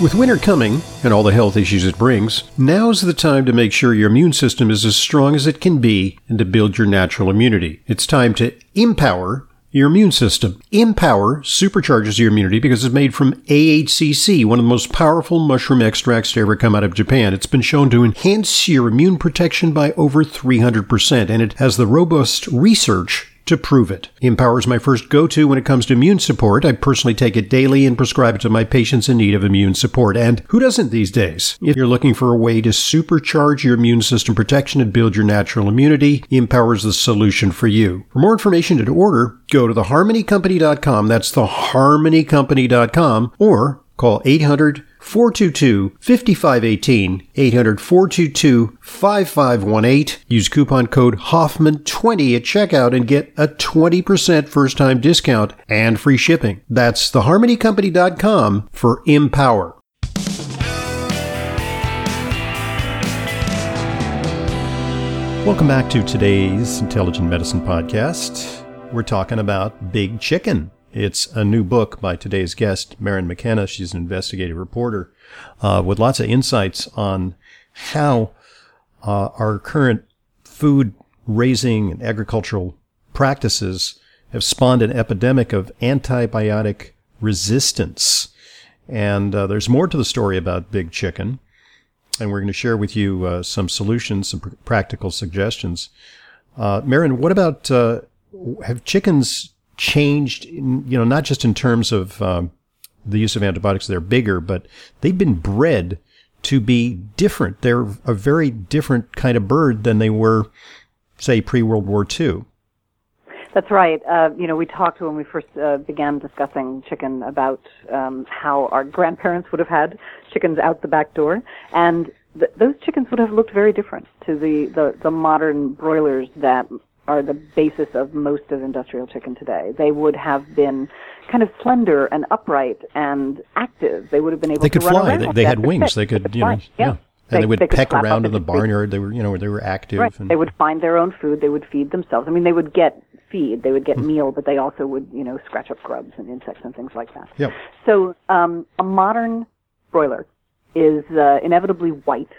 With winter coming and all the health issues it brings, now's the time to make sure your immune system is as strong as it can be and to build your natural immunity. It's time to empower your immune system. Empower supercharges your immunity because it's made from AHCC, one of the most powerful mushroom extracts to ever come out of Japan. It's been shown to enhance your immune protection by over 300%, and it has the robust research to prove it. Empower is my first go to when it comes to immune support. I personally take it daily and prescribe it to my patients in need of immune support. And who doesn't these days? If you're looking for a way to supercharge your immune system protection and build your natural immunity, Empower is the solution for you. For more information and to order, go to theharmonycompany.com. That's theharmonycompany.com or call 800 422 5518 800 422 5518. Use coupon code Hoffman20 at checkout and get a 20% first time discount and free shipping. That's theharmonycompany.com for Empower. Welcome back to today's Intelligent Medicine Podcast. We're talking about Big Chicken. It's a new book by today's guest, Maryn McKenna. She's an investigative reporter uh, with lots of insights on how uh, our current food raising and agricultural practices have spawned an epidemic of antibiotic resistance. And uh, there's more to the story about big chicken. And we're going to share with you uh, some solutions, some pr- practical suggestions. Uh, Maryn, what about uh, have chickens changed, in, you know, not just in terms of um, the use of antibiotics, they're bigger, but they've been bred to be different. They're a very different kind of bird than they were, say, pre World War II. That's right. Uh, you know, we talked when we first uh, began discussing chicken about um, how our grandparents would have had chickens out the back door, and th- those chickens would have looked very different to the, the, the modern broilers that are the basis of most of industrial chicken today. They would have been kind of slender and upright and active. They would have been able to they could to fly. They, they, had wings. They could, you know, yeah. yeah. And they, they would they peck around in the barnyard. They were, you know, they were active. Right. And, They would find their own food. They would feed themselves. I mean, they would get feed. They would get meal, but they also would, you know, scratch up grubs and insects and things like that. Yep. So um, a modern broiler is uh, inevitably white.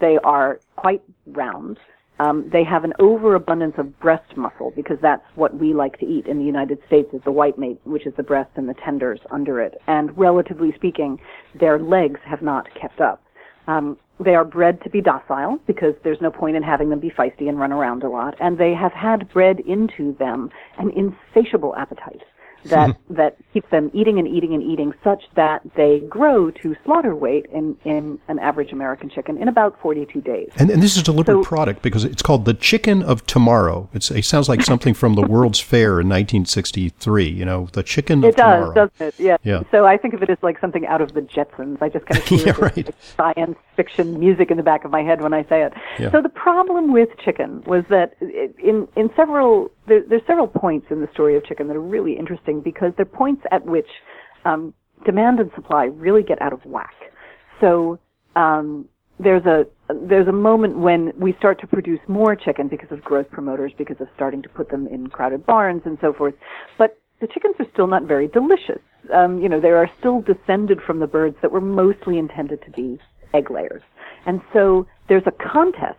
They are quite round. Um, they have an overabundance of breast muscle because that's what we like to eat in the United States is the white meat, which is the breast and the tenders under it. And relatively speaking, their legs have not kept up. Um, they are bred to be docile because there's no point in having them be feisty and run around a lot. And they have had bred into them an insatiable appetite that that keeps them eating and eating and eating, such that they grow to slaughter weight in in an average American chicken in about 42 days. and, and this is a deliberate So- product because it's called the chicken of tomorrow. It's, it sounds like something from the World's Fair in 1963. You know, the chicken of tomorrow. It does, tomorrow. doesn't it? Yeah. Yeah. So I think of it as like something out of the Jetsons. I just kind of hear Yeah, right. like, science fiction music in the back of my head when I say it. Yeah. So the problem with chicken was that in in several there, there's several points in the story of chicken that are really interesting because they're points at which um, demand and supply really get out of whack. So um, there's a there's a moment when we start to produce more chicken because of growth promoters, because of starting to put them in crowded barns and so forth. But the chickens are still not very delicious. Um, you know, they are still descended from the birds that were mostly intended to be egg layers. And so there's a contest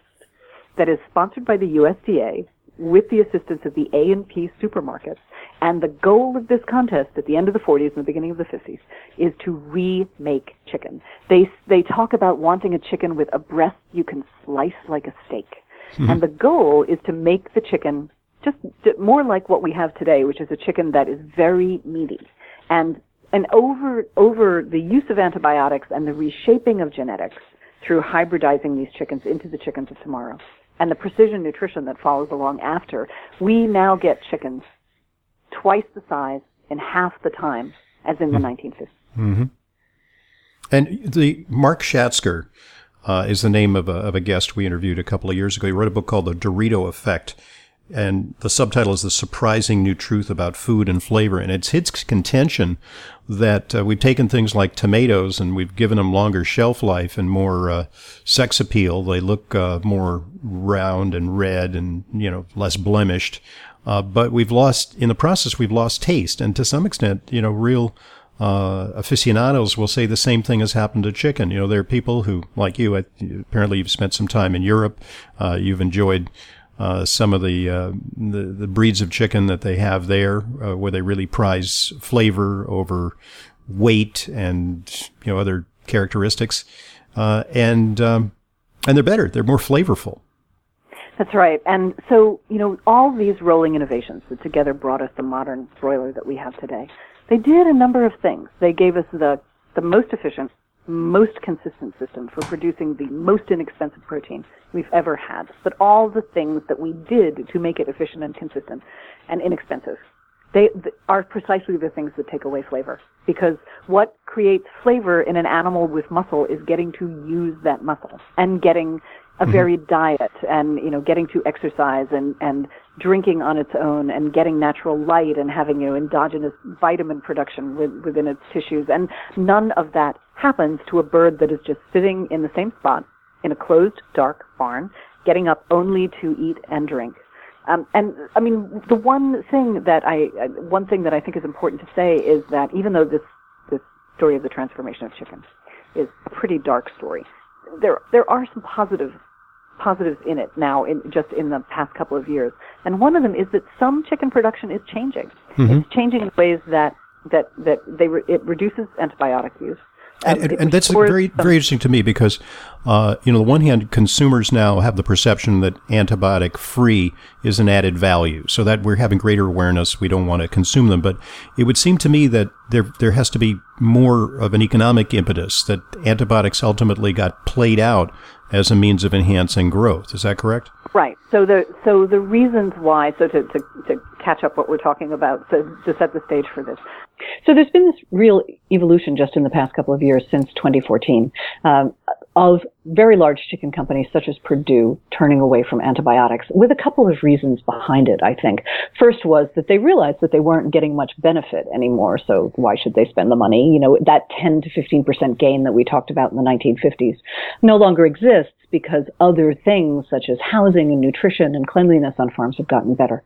that is sponsored by the USDA with the assistance of the A and P supermarkets. And the goal of this contest at the end of the 40s and the beginning of the 50s is to remake chicken. They they talk about wanting a chicken with a breast you can slice like a steak. Mm-hmm. And the goal is to make the chicken just more like what we have today, which is a chicken that is very meaty. And and over over the use of antibiotics and the reshaping of genetics through hybridizing these chickens into the chickens of tomorrow and the precision nutrition that follows along after, we now get chickens twice the size in half the time as in the 1950s. And the Mark Schatzker uh, is the name of a, of a guest we interviewed a couple of years ago. He wrote a book called The Dorito Effect. And the subtitle is The Surprising New Truth About Food and Flavor. And it's his contention that uh, we've taken things like tomatoes and we've given them longer shelf life and more uh, sex appeal. They look uh, more round and red and, you know, less blemished. Uh, but we've lost, in the process, we've lost taste and to some extent, you know, real uh, aficionados will say the same thing has happened to chicken. You know, there are people who, like you, apparently you've spent some time in Europe. Uh, you've enjoyed uh, some of the, uh, the, the breeds of chicken that they have there, uh, where they really prize flavor over weight and you know other characteristics, uh, and um, and they're better. They're more flavorful. That's right. And so, you know, all these rolling innovations that together brought us the modern broiler that we have today, they did a number of things. They gave us the, the most efficient, most consistent system for producing the most inexpensive protein we've ever had. But all the things that we did to make it efficient and consistent and inexpensive, they are precisely the things that take away flavor. Because what creates flavor in an animal with muscle is getting to use that muscle and getting a mm-hmm. varied diet and you know getting to exercise and and drinking on its own and getting natural light and having you know endogenous vitamin production with, within its tissues and none of that happens to a bird that is just sitting in the same spot in a closed dark barn getting up only to eat and drink um, and I mean, the one thing that I, uh, one thing that I think is important to say is that even though this, this story of the transformation of chicken is a pretty dark story, there there are some positive positives in it now in just in the past couple of years. And one of them is that some chicken production is changing. Mm-hmm. It's changing in ways that that that they re- it reduces antibiotic use. And, and, and that's very very interesting to me because, uh, you know, on the one hand, consumers now have the perception that antibiotic free is an added value, so that we're having greater awareness. We don't want to consume them, but it would seem to me that there there has to be more of an economic impetus that antibiotics ultimately got played out as a means of enhancing growth. Is that correct? Right. So the so the reasons why. So to to, to catch up what we're talking about. So to set the stage for this. So there's been this real evolution just in the past couple of years since 2014 um, of very large chicken companies such as Perdue turning away from antibiotics with a couple of reasons behind it, I think. First was that they realized that they weren't getting much benefit anymore, so why should they spend the money? You know, that 10 to 15% gain that we talked about in the 1950s no longer exists because other things such as housing and nutrition and cleanliness on farms have gotten better.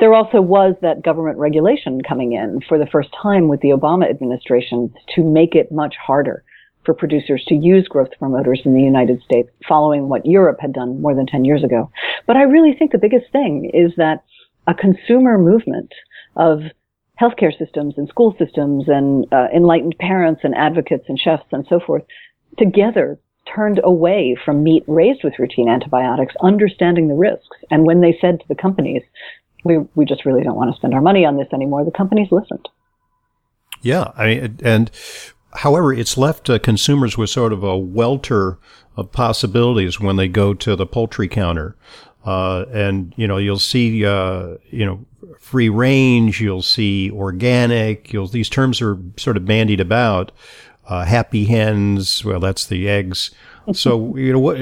There also was that government regulation coming in for the first time with the Obama administration to make it much harder for producers to use growth promoters in the United States following what Europe had done more than 10 years ago. But I really think the biggest thing is that a consumer movement of healthcare systems and school systems and uh, enlightened parents and advocates and chefs and so forth together turned away from meat raised with routine antibiotics, understanding the risks. And when they said to the companies, we, we just really don't want to spend our money on this anymore, the companies listened. Yeah. I mean, and however, it's left uh, consumers with sort of a welter of possibilities when they go to the poultry counter. Uh, and, you know, you'll see, uh, you know, free range, you'll see organic, you'll, these terms are sort of bandied about uh, happy hens. Well, that's the eggs. So you know what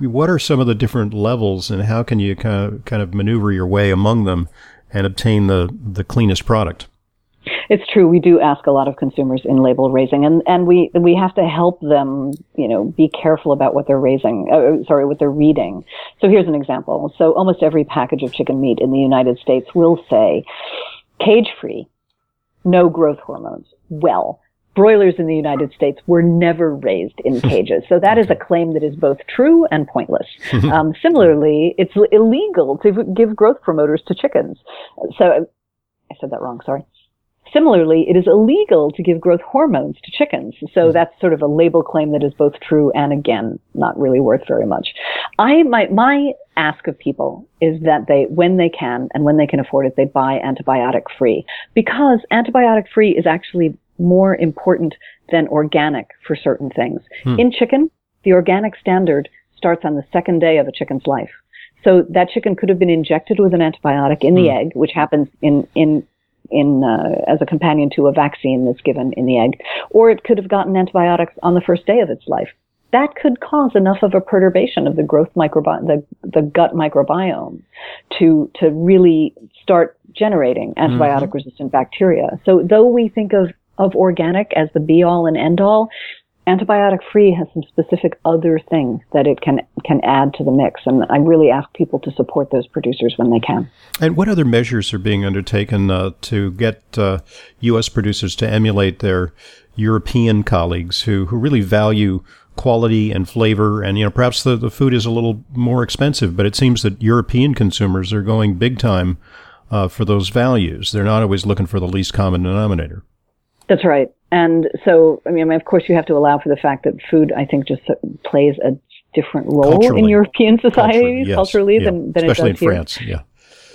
what are some of the different levels, and how can you kind of kind of maneuver your way among them and obtain the the cleanest product? It's true. We do ask a lot of consumers in label raising, and, and we we have to help them, you know, be careful about what they're raising. Uh, sorry, what they're reading. So here's an example. So almost every package of chicken meat in the United States will say cage free, no growth hormones. Well, broilers in the United States were never raised in cages. So that is a claim that is both true and pointless. Um, similarly, it's illegal to give growth promoters to chickens. So I said that wrong. Sorry. Similarly, it is illegal to give growth hormones to chickens. So hmm. that's sort of a label claim that is both true and again, not really worth very much. I, my, my ask of people is that they, when they can and when they can afford it, they buy antibiotic free because antibiotic free is actually more important than organic for certain things. Hmm. In chicken, the organic standard starts on the second day of a chicken's life. So that chicken could have been injected with an antibiotic in the hmm. egg, which happens in, in, in, uh, as a companion to a vaccine that's given in the egg, or it could have gotten antibiotics on the first day of its life. That could cause enough of a perturbation of the growth microbiome, the, the gut microbiome to, to really start generating antibiotic resistant mm-hmm. bacteria. So though we think of of organic as the be all and end all, antibiotic free has some specific other things that it can can add to the mix. And i really ask people to support those producers when they can. And what other measures are being undertaken uh, to get uh, us producers to emulate their european colleagues who, who really value quality and flavor? And you know perhaps the, the food is a little more expensive but it seems that european consumers are going big time uh, for those values. They're not always looking for the least common denominator that's right and so, I mean, of course, you have to allow for the fact that food, I think, just plays a different role culturally. in European societies yes, culturally yeah. than, than Especially it does in here. France, yeah.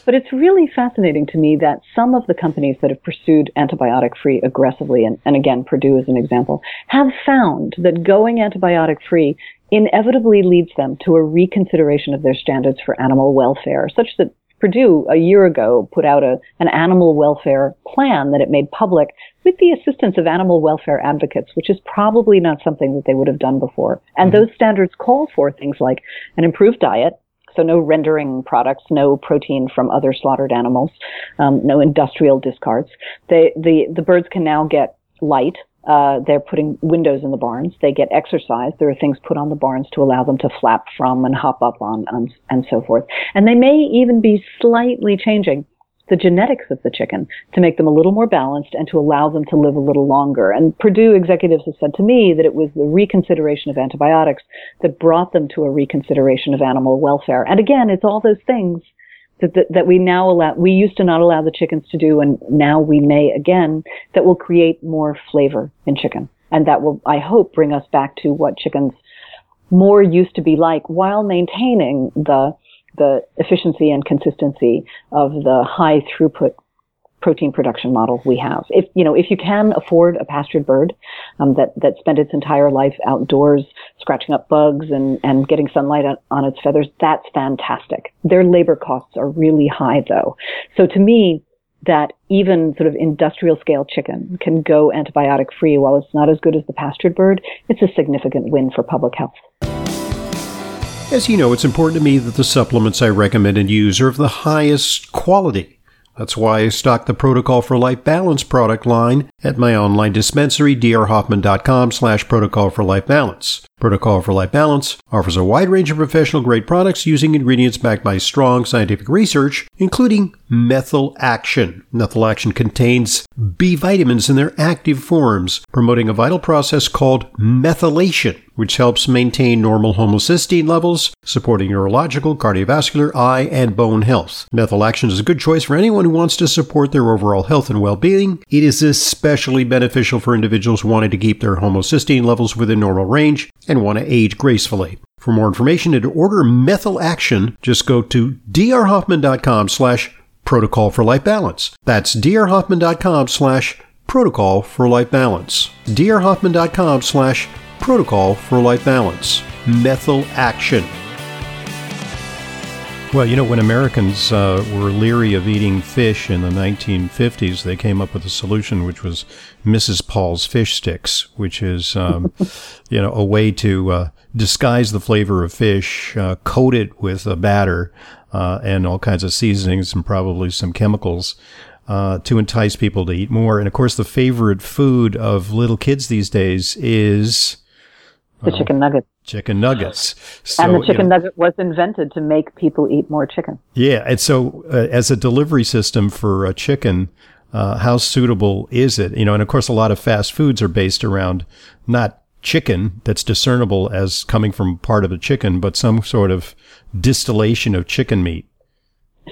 But it's really fascinating to me that some of the companies that have pursued antibiotic free aggressively, and, and again, Perdue is an example, have found that going antibiotic free inevitably leads them to a reconsideration of their standards for animal welfare, such that Perdue a year ago put out a, an animal welfare plan that it made public with the assistance of animal welfare advocates, which is probably not something that they would have done before. And mm-hmm. those standards call for things like an improved diet, so no rendering products, no protein from other slaughtered animals, um, no industrial discards. They, the, the birds can now get light, uh, they're putting windows in the barns. They get exercise. There are things put on the barns to allow them to flap from and hop up on, on and so forth. And they may even be slightly changing the genetics of the chicken to make them a little more balanced and to allow them to live a little longer. And Perdue executives have said to me that it was the reconsideration of antibiotics that brought them to a reconsideration of animal welfare. And again, it's all those things that, that, that we now allow, we used to not allow the chickens to do, and now we may again, that will create more flavor in chicken. And that will, I hope, bring us back to what chickens more used to be like while maintaining the, the efficiency and consistency of the high throughput protein production model we have. If you know, if you can afford a pastured bird um, that that spent its entire life outdoors, scratching up bugs and and getting sunlight on, on its feathers, that's fantastic. Their labor costs are really high, though. So to me, that even sort of industrial scale chicken can go antibiotic free while it's not as good as the pastured bird, it's a significant win for public health. As you know, it's important to me that the supplements I recommend and use are of the highest quality. That's why I stock the Protocol for Life Balance product line at my online dispensary, drhoffman.com slash protocol for life balance. Protocol for Life Balance offers a wide range of professional grade products using ingredients backed by strong scientific research, including methyl action. Methyl action contains B vitamins in their active forms, promoting a vital process called methylation, which helps maintain normal homocysteine levels, supporting neurological, cardiovascular, eye, and bone health. Methyl action is a good choice for anyone who wants to support their overall health and well being. It is especially beneficial for individuals wanting to keep their homocysteine levels within normal range and want to age gracefully. For more information and to order methyl action, just go to drhoffman.com slash protocol for life balance. That's drhoffman.com slash protocol for life balance. drhoffman.com slash protocol for life balance. Methyl action. Well, you know, when Americans uh, were leery of eating fish in the 1950s, they came up with a solution which was Mrs. Paul's fish sticks, which is, um, you know, a way to uh, disguise the flavor of fish, uh, coat it with a batter uh, and all kinds of seasonings and probably some chemicals. Uh, to entice people to eat more. And of course, the favorite food of little kids these days is the chicken nugget chicken nuggets. So, and the chicken you know, nugget was invented to make people eat more chicken. Yeah, and so uh, as a delivery system for a chicken, uh, how suitable is it? You know, and of course, a lot of fast foods are based around not chicken that's discernible as coming from part of a chicken, but some sort of distillation of chicken meat.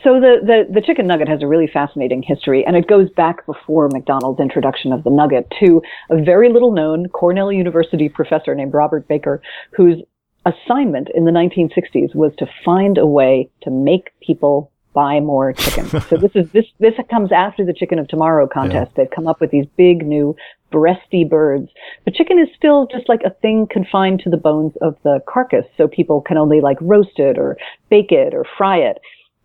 So the, the, the, chicken nugget has a really fascinating history, and it goes back before McDonald's introduction of the nugget to a very little known Cornell University professor named Robert Baker, whose assignment in the 1960s was to find a way to make people buy more chicken. so this is this this comes after the Chicken of Tomorrow contest. Yeah. They've come up with these big new breasty birds. But chicken is still just like a thing confined to the bones of the carcass, so people can only like roast it or bake it or fry it.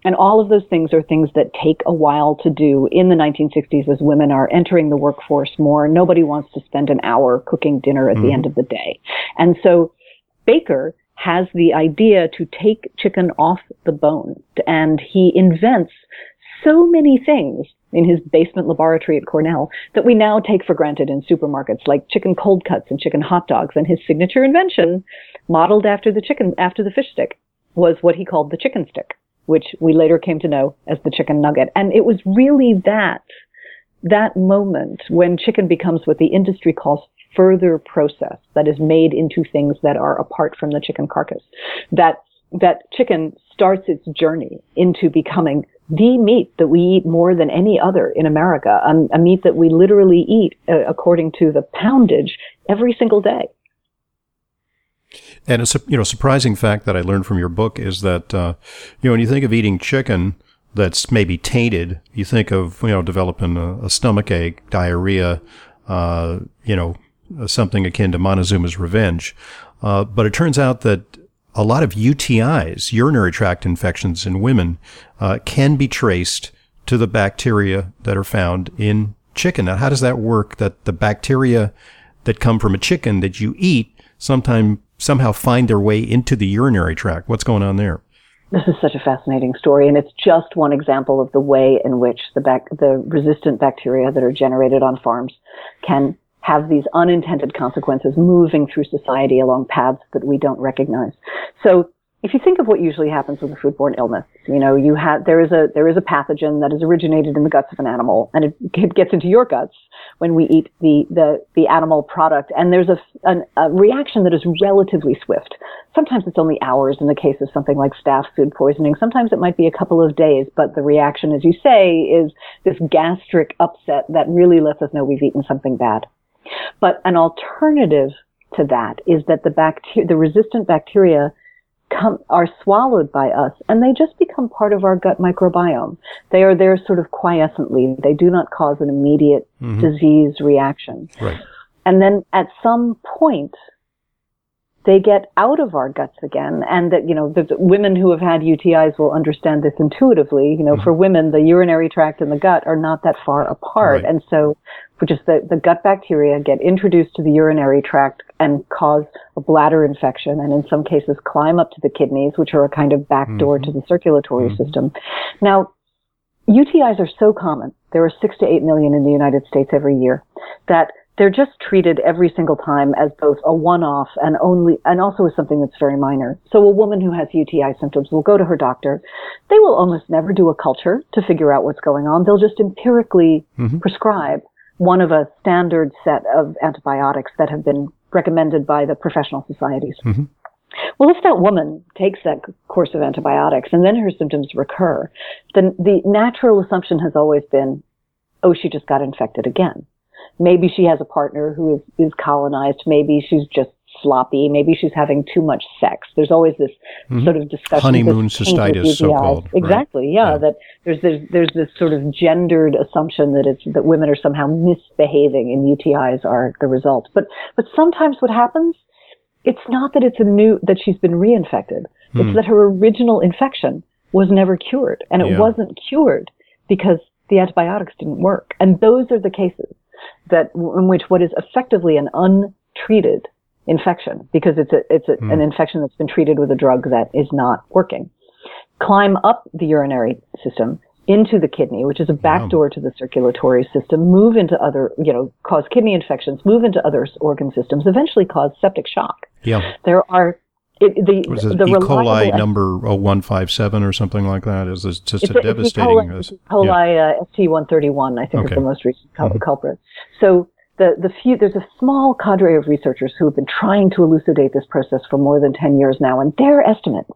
And all of those things are things that take a while to do in the 1960s as women are entering the workforce more. Nobody wants to spend an hour cooking dinner at mm-hmm. the end of the day. And so Baker has the idea to take chicken off the bone and he invents so many things in his basement laboratory at Cornell that we now take for granted in supermarkets, like chicken cold cuts and chicken hot dogs. And his signature invention, modeled after the chicken, after the fish stick, was what he called the chicken stick, which we later came to know as the chicken nugget. And it was really that, that moment when chicken becomes what the industry calls further processed, that is made into things that are apart from the chicken carcass, that that chicken starts its journey into becoming the meat that we eat more than any other in America, a, a meat that we literally eat uh, according to the poundage every single day. And a you know surprising fact that I learned from your book is that uh, you know when you think of eating chicken that's maybe tainted, you think of you know developing a, a stomach ache, diarrhea, uh, you know something akin to Montezuma's Revenge. Uh, but it turns out that a lot of UTIs, urinary tract infections in women, uh, can be traced to the bacteria that are found in chicken. Now, how does that work? That the bacteria that come from a chicken that you eat sometime somehow find their way into the urinary tract. What's going on there? This is such a fascinating story, and it's just one example of the way in which the bac- the resistant bacteria that are generated on farms can have these unintended consequences moving through society along paths that we don't recognize. So if you think of what usually happens with a foodborne illness, you know, you have, there is a, there is a pathogen that is originated in the guts of an animal and it, it gets into your guts when we eat the, the, the animal product. And there's a, an, a reaction that is relatively swift. Sometimes it's only hours in the case of something like staph food poisoning. Sometimes it might be a couple of days, but the reaction, as you say, is this gastric upset that really lets us know we've eaten something bad. But an alternative to that is that the bacteria, the resistant bacteria come, are swallowed by us and they just become part of our gut microbiome. They are there sort of quiescently. They do not cause an immediate mm-hmm. disease reaction. Right. And then at some point, they get out of our guts again. And that, you know, the, the women who have had UTIs will understand this intuitively. You know, mm-hmm. for women, the urinary tract and the gut are not that far apart. Right. And so just the, the gut bacteria get introduced to the urinary tract and cause a bladder infection and in some cases climb up to the kidneys, which are a kind of back door mm-hmm. to the circulatory mm-hmm. system. Now, UTIs are so common. There are six to eight million in the United States every year that they're just treated every single time as both a one-off and only, and also as something that's very minor. So a woman who has UTI symptoms will go to her doctor. They will almost never do a culture to figure out what's going on. They'll just empirically mm-hmm. prescribe one of a standard set of antibiotics that have been recommended by the professional societies. Mm-hmm. Well, if that woman takes that course of antibiotics and then her symptoms recur, then the natural assumption has always been, oh, she just got infected again. Maybe she has a partner who is, is colonized. Maybe she's just sloppy. Maybe she's having too much sex. There's always this mm-hmm. sort of discussion. Honeymoon cystitis, so called. Exactly. Right? Yeah, yeah, That there's, there's there's this sort of gendered assumption that it's that women are somehow misbehaving and UTIs are the result. But but sometimes what happens, it's not that it's a new that she's been reinfected. It's that her original infection was never cured, and it yeah. wasn't cured because the antibiotics didn't work. And those are the cases that in which what is effectively an untreated infection because it's a, it's a, mm. an infection that's been treated with a drug that is not working. Climb up the urinary system into the kidney, which is a backdoor wow. to the circulatory system, move into other, you know, cause kidney infections, move into other organ systems, eventually cause septic shock. Yeah. There are it, the, was it the E. coli number 0157 or something like that? Is this just a, a devastating? E. coli, e. coli yeah. uh, ST131, I think, okay. is the most recent mm-hmm. culprit. So the, the few, there's a small cadre of researchers who have been trying to elucidate this process for more than 10 years now. And their estimate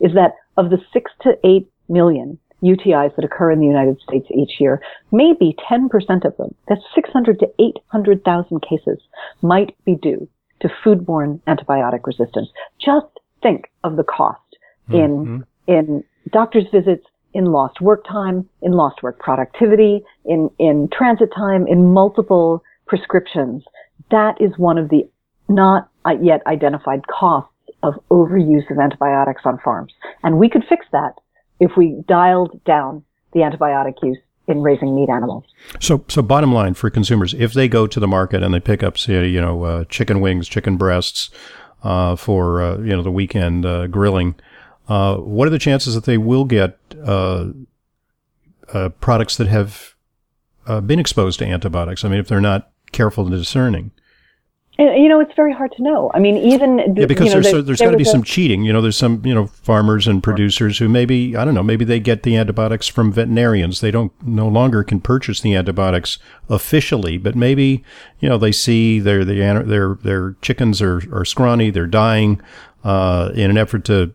is that of the six to eight million UTIs that occur in the United States each year, maybe 10% of them, that's 600 to 800,000 cases, might be due to foodborne antibiotic resistance. Just think of the cost mm-hmm. in, in doctor's visits, in lost work time, in lost work productivity, in, in transit time, in multiple prescriptions. That is one of the not yet identified costs of overuse of antibiotics on farms. And we could fix that if we dialed down the antibiotic use in raising meat animals. So, so bottom line for consumers, if they go to the market and they pick up, say, you know, uh, chicken wings, chicken breasts uh, for uh, you know the weekend uh, grilling, uh, what are the chances that they will get uh, products that have been exposed to antibiotics? I mean, if they're not careful and discerning. You know, it's very hard to know. I mean, even yeah, because you know, there's there's got to be a, some cheating. You know, there's some you know farmers and producers who maybe I don't know, maybe they get the antibiotics from veterinarians. They don't no longer can purchase the antibiotics officially, but maybe you know they see their their their their chickens are are scrawny, they're dying. Uh, in an effort to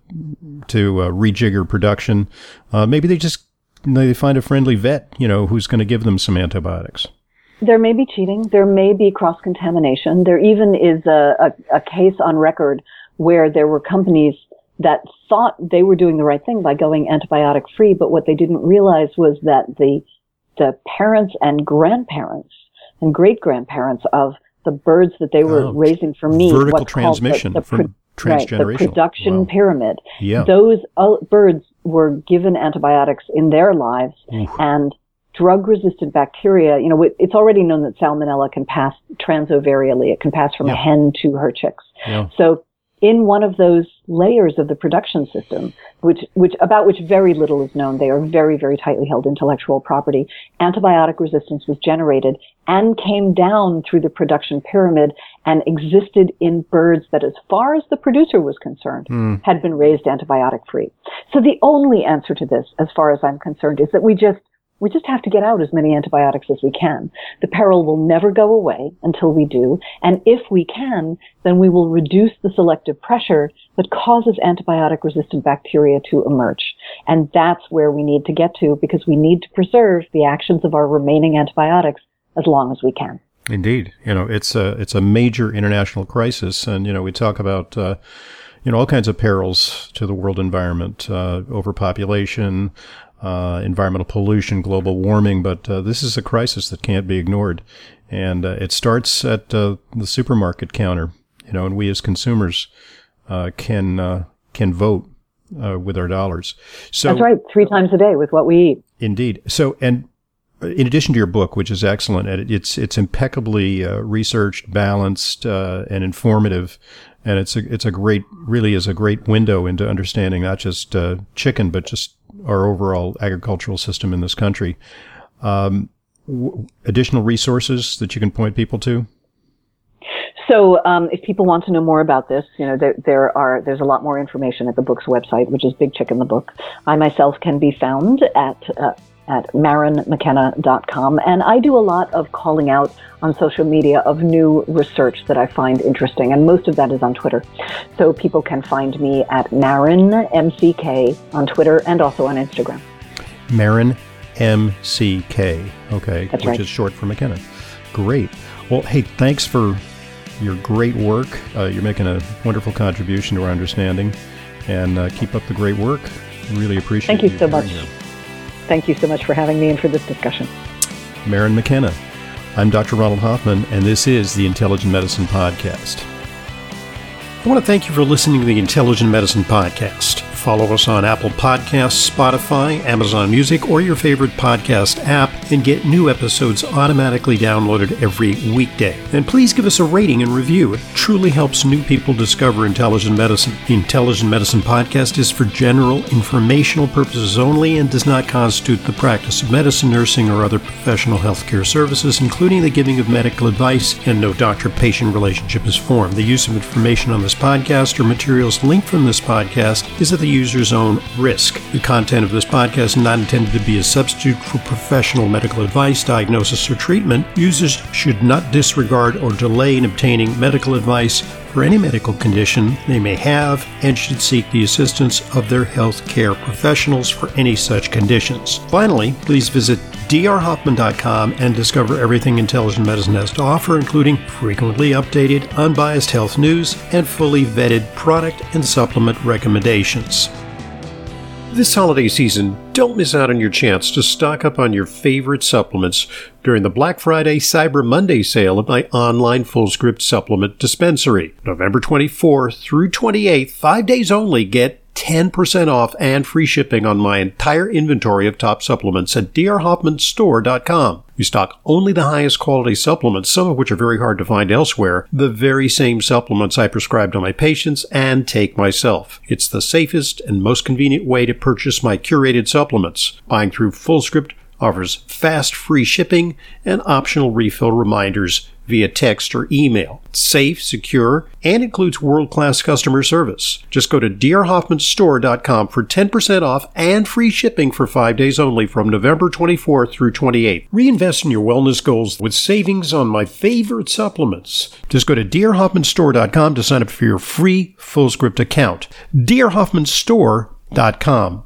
to uh, rejigger production, uh, maybe they just they find a friendly vet, you know, who's going to give them some antibiotics. There may be cheating. There may be cross contamination. There even is a, a, a, case on record where there were companies that thought they were doing the right thing by going antibiotic free, but what they didn't realize was that the the parents and grandparents and great grandparents of the birds that they were oh, raising for meat, vertical transmission the, the from right, the production wow. pyramid. Yeah. Those uh, birds were given antibiotics in their lives, Oof. and drug resistant bacteria, you know, it's already known that salmonella can pass transovarially. It can pass from yeah. a hen to her chicks. Yeah. So in one of those layers of the production system, which, which, about which very little is known, they are very, very tightly held intellectual property, antibiotic resistance was generated and came down through the production pyramid and existed in birds that, as far as the producer was concerned, mm. had been raised antibiotic free. So the only answer to this, as far as I'm concerned, is that we just we just have to get out as many antibiotics as we can. The peril will never go away until we do. And if we can, then we will reduce the selective pressure that causes antibiotic resistant bacteria to emerge. And that's where we need to get to because we need to preserve the actions of our remaining antibiotics as long as we can. Indeed. You know, it's a, it's a major international crisis. And, you know, we talk about, uh, you know, all kinds of perils to the world environment, uh, overpopulation, uh, environmental pollution, global warming, but uh, this is a crisis that can't be ignored. And uh, it starts at uh, the supermarket counter, you know, and we as consumers uh, can uh, can vote with our dollars. So that's right, three times a day with what we eat. Indeed. So and in addition to your book, which is excellent, it's it's impeccably researched, balanced, and informative and it's a it's a great really is a great window into understanding not just uh, chicken but just our overall agricultural system in this country. Um, w- additional resources that you can point people to? So, um, if people want to know more about this, you know, there, there, are there's a lot more information at the book's website, which is Big Chicken the Book. I myself can be found at uh, at marynmckenna.com. And I do a lot of calling out on social media of new research that I find interesting. And most of that is on Twitter. So people can find me at Maryn MCK on Twitter and also on Instagram. Maryn MCK. Okay. That's which right. is short for McKenna. Great. Well, hey, thanks for your great work. Uh, you're making a wonderful contribution to our understanding. And uh, keep up the great work. Really appreciate it. Thank you, you so much. Here. Thank you so much for having me and for this discussion. Maryn McKenna. I'm Dr. Ronald Hoffman, and this is the Intelligent Medicine Podcast. I want to thank you for listening to the Intelligent Medicine Podcast. Follow us on Apple Podcasts, Spotify, Amazon Music, or your favorite podcast app and get new episodes automatically downloaded every weekday. And please give us a rating and review. It truly helps new people discover intelligent medicine. The Intelligent Medicine Podcast is for general informational purposes only and does not constitute the practice of medicine, nursing, or other professional healthcare services, including the giving of medical advice, and no doctor patient relationship is formed. The use of information on this podcast or materials linked from this podcast is at the user's own risk. The content of this podcast is not intended to be a substitute for professional medical advice, diagnosis, or treatment. Users should not disregard or delay in obtaining medical advice for any medical condition they may have and should seek the assistance of their health care professionals for any such conditions. Finally, please visit drhoffman.com and discover everything intelligent medicine has to offer, including frequently updated, unbiased health news and fully vetted product and supplement recommendations. This holiday season, don't miss out on your chance to stock up on your favorite supplements during the Black Friday Cyber Monday sale at my online Fullscript supplement dispensary. November 24th through 28th, five days only, get 10% off and free shipping on my entire inventory of top supplements at drhoffmanstore.com. We stock only the highest quality supplements, some of which are very hard to find elsewhere, the very same supplements I prescribe to my patients and take myself. It's the safest and most convenient way to purchase my curated supplements. Buying through Fullscript offers fast free shipping and optional refill reminders via text or email. It's safe, secure, and includes world class customer service. Just go to drhoffmanstore.com for 10% off and free shipping for five days only from November 24th through 28th. Reinvest in your wellness goals with savings on my favorite supplements. Just go to drhoffmanstore.com to sign up for your free FullScript account. drhoffmanstore.com.